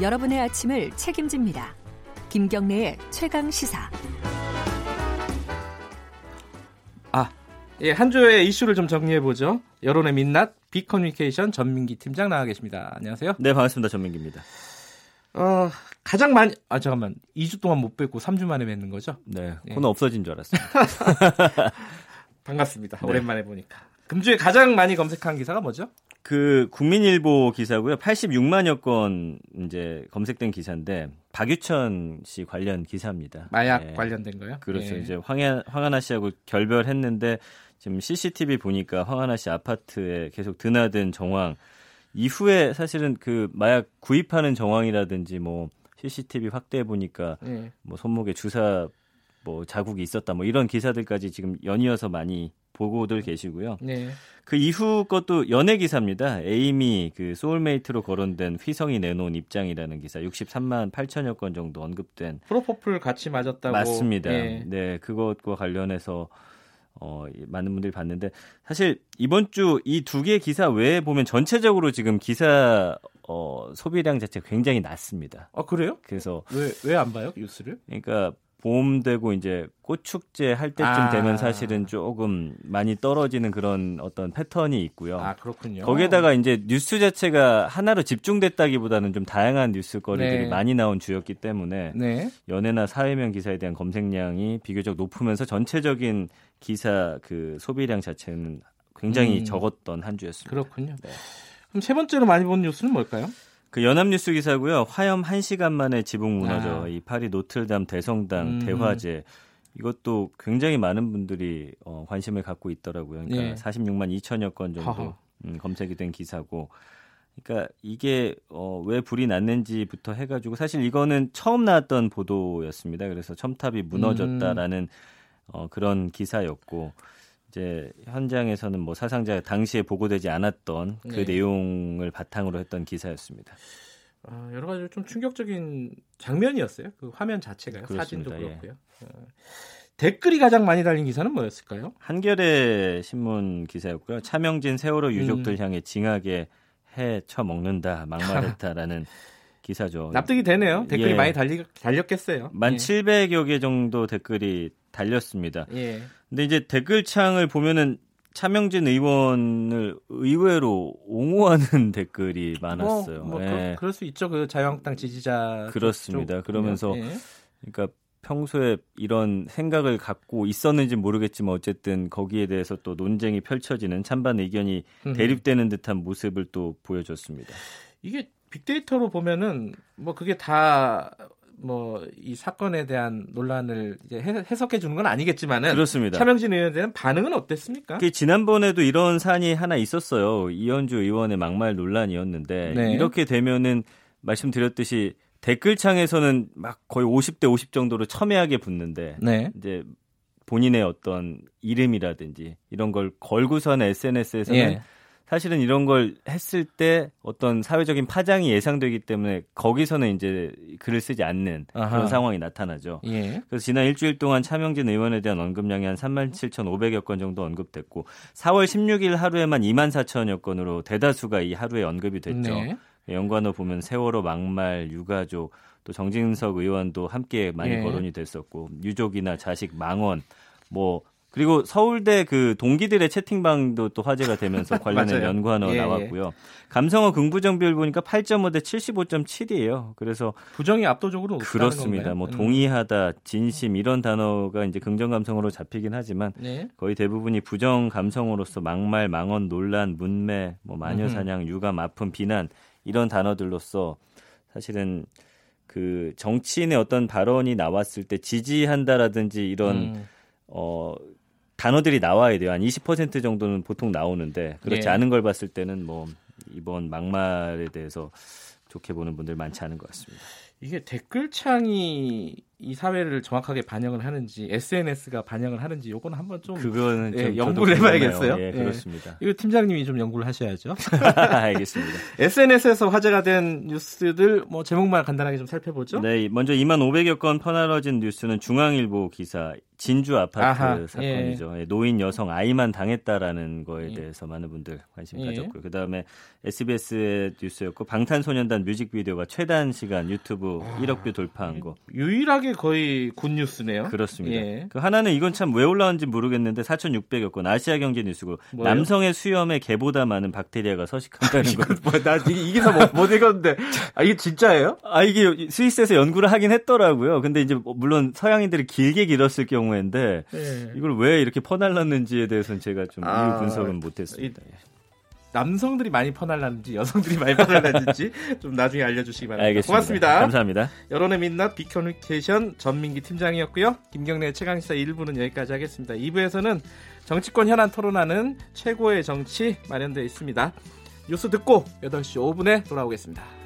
여러분의 아침을 책임집니다. 김경래의 최강 시사. 아, 예, 한 주의 이슈를 좀 정리해 보죠. 여론의 민낯 빅커뮤니케이션 전민기 팀장 나와 계십니다. 안녕하세요. 네, 반갑습니다. 전민기입니다. 어, 가장 많이 아 잠깐만. 2주 동안 못 뵙고 3주 만에 뵙는 거죠? 네. 코너 예. 없어진 줄 알았어요. 반갑습니다. 네. 오랜만에 보니까. 금주에 가장 많이 검색한 기사가 뭐죠? 그 국민일보 기사고요. 86만여 건 이제 검색된 기사인데 박유천 씨 관련 기사입니다. 마약 네. 관련된 거요? 그렇죠. 네. 이제 황야, 황하나 씨하고 결별했는데 지금 CCTV 보니까 황하나 씨 아파트에 계속 드나든 정황 이후에 사실은 그 마약 구입하는 정황이라든지 뭐 CCTV 확대해 보니까 네. 뭐 손목에 주사 뭐 자국이 있었다 뭐 이런 기사들까지 지금 연이어서 많이 보고들 계시고요. 네. 그 이후 것도 연예 기사입니다. 에이미 그 soulmate로 거론된 휘성이 내놓은 입장이라는 기사 63만 8천여 건 정도 언급된 프로포폴 같이 맞았다고 맞습니다. 네, 네 그것과 관련해서 어, 많은 분들이 봤는데 사실 이번 주 이 두 개의 기사 외에 보면 전체적으로 지금 기사 어, 소비량 자체가 굉장히 낮습니다. 아 그래요? 그래서 왜 왜 안 봐요 뉴스를? 그러니까 봄 되고 이제 꽃축제 할 때쯤 아. 되면 사실은 조금 많이 떨어지는 그런 어떤 패턴이 있고요. 아 그렇군요. 거기에다가 이제 뉴스 자체가 하나로 집중됐다기보다는 좀 다양한 뉴스거리들이 네. 많이 나온 주였기 때문에 네. 연예나 사회면 기사에 대한 검색량이 비교적 높으면서 전체적인 기사 그 소비량 자체는 굉장히 음. 적었던 한 주였습니다. 그렇군요. 네. 그럼 세 번째로 많이 본 뉴스는 뭘까요? 그 연합뉴스 기사고요. 화염 1시간 만에 지붕 무너져 아. 이 파리 노틀담 대성당 음. 대화제 이것도 굉장히 많은 분들이 어, 관심을 갖고 있더라고요. 그러니까 예. 46만 2천여 건 정도 음, 검색이 된 기사고. 그러니까 이게 어, 왜 불이 났는지부터 해가지고 사실 이거는 처음 나왔던 보도였습니다. 그래서 첨탑이 무너졌다라는 음. 어, 그런 기사였고 이제 현장에서는 뭐 사상자 당시에 보고되지 않았던 그 네. 내용을 바탕으로 했던 기사였습니다. 어, 여러 가지 좀 충격적인 장면이었어요. 그 화면 자체가요. 그렇습니다. 사진도 예. 그렇고요. 예. 어, 댓글이 가장 많이 달린 기사는 뭐였을까요? 한겨레 신문 기사였고요. 차명진 세월호 유족들 음. 향해 징하게 해 쳐먹는다 막말했다라는 기사죠. 납득이 되네요. 댓글이 예. 많이 달리, 달렸겠어요. 만 예. 700여 개 정도 댓글이 달렸습니다. 예. 근데 이제 댓글창을 보면은 차명진 의원을 의외로 옹호하는 댓글이 많았어요. 뭐, 뭐 예. 그 럴 수 있죠. 그 자유한국당 지지자 그렇습니다. 그러면서 예. 그러니까 평소에 이런 생각을 갖고 있었는지 모르겠지만 어쨌든 거기에 대해서 또 논쟁이 펼쳐지는 찬반 의견이 대립되는 듯한 모습을 또 보여줬습니다. 이게 빅데이터로 보면은 뭐 그게 다 뭐 이 사건에 대한 논란을 이제 해석해 주는 건 아니겠지만은 그렇습니다. 차명진 의원에 대한 반응은 어땠습니까? 지난번에도 이런 사안이 하나 있었어요. 이현주 의원의 막말 논란이었는데 네. 이렇게 되면은 말씀드렸듯이 댓글창에서는 막 거의 50대 50 정도로 첨예하게 붙는데 네. 이제 본인의 어떤 이름이라든지 이런 걸 걸고선 SNS에서는 예. 사실은 이런 걸 했을 때 어떤 사회적인 파장이 예상되기 때문에 거기서는 이제 글을 쓰지 않는 아하. 그런 상황이 나타나죠. 예. 그래서 지난 일주일 동안 차명진 의원에 대한 언급량이 한 3만 7,500여 건 정도 언급됐고 4월 16일 하루에만 2만 4천여 건으로 대다수가 이 하루에 언급이 됐죠. 네. 연관어 보면 세월호 막말, 유가족, 또 정진석 의원도 함께 많이 예. 거론이 됐었고 유족이나 자식 망원, 뭐 그리고 서울대 그 동기들의 채팅방도 또 화제가 되면서 관련된 연관어 예, 나왔고요. 예. 감성어 긍부정 비율 보니까 8.5 대 75.7이에요. 그래서 부정이 압도적으로 그렇습니다. 뭐 음. 동의하다, 진심 이런 단어가 이제 긍정 감성으로 잡히긴 하지만 네. 거의 대부분이 부정 감성으로서 막말, 망언, 논란, 문매, 뭐 마녀 사냥, 유감, 아픔, 비난 이런 단어들로서 사실은 그 정치인의 어떤 발언이 나왔을 때 지지한다라든지 이런 음. 어 단어들이 나와야 돼요. 한 20% 정도는 보통 나오는데 그렇지 네. 않은 걸 봤을 때는 뭐 이번 막말에 대해서 좋게 보는 분들 많지 않은 것 같습니다. 이게 댓글창이 이 사회를 정확하게 반영을 하는지 SNS가 반영을 하는지 요거는 한번 좀 그거는 예, 좀 연구를 해봐야겠어요. 예, 그렇습니다. 예. 이거 팀장님이 좀 연구를 하셔야죠. 알겠습니다. SNS에서 화제가 된 뉴스들 뭐 제목만 간단하게 좀 살펴보죠. 네, 먼저 2만 500여 건 퍼날라진 뉴스는 중앙일보 기사 진주 아파트 아하, 사건이죠. 예. 노인 여성 아이만 당했다라는 거에 예. 대해서 많은 분들 관심 예. 가졌고요. 그다음에 SBS의 뉴스였고 방탄소년단 뮤직비디오가 최단 시간 유튜브 아, 1억 뷰 돌파한 거. 유일하게 거의 good news네요. 그렇습니다. 예. 그 하나는 이건 참 왜 올라온지 모르겠는데 4,600여 건 아시아 경제 뉴스고 뭐예요? 남성의 수염에 개보다 많은 박테리아가 서식한다는 거. 뭐, 나 이, 기사 못, 못 읽었는데 아 이게 진짜예요? 아 이게 스위스에서 연구를 하긴 했더라고요. 근데 이제 뭐 물론 서양인들이 길게 길었을 경우 인데 예. 이걸 왜 이렇게 퍼날랐는지에 대해서는 제가 좀 아, 이유 분석은 못했습니다. 이, 남성들이 많이 퍼날랐는지 여성들이 많이 퍼날랐는지 좀 나중에 알려주시기 바랍니다. 알겠습니다. 고맙습니다. 감사합니다. 여론의 민낯 비커뮤니케이션 전민기 팀장이었고요. 김경래 최강시사 1부는 여기까지 하겠습니다. 2부에서는 정치권 현안 토론하는 최고의 정치 마련되어 있습니다. 뉴스 듣고 8시 5분에 돌아오겠습니다.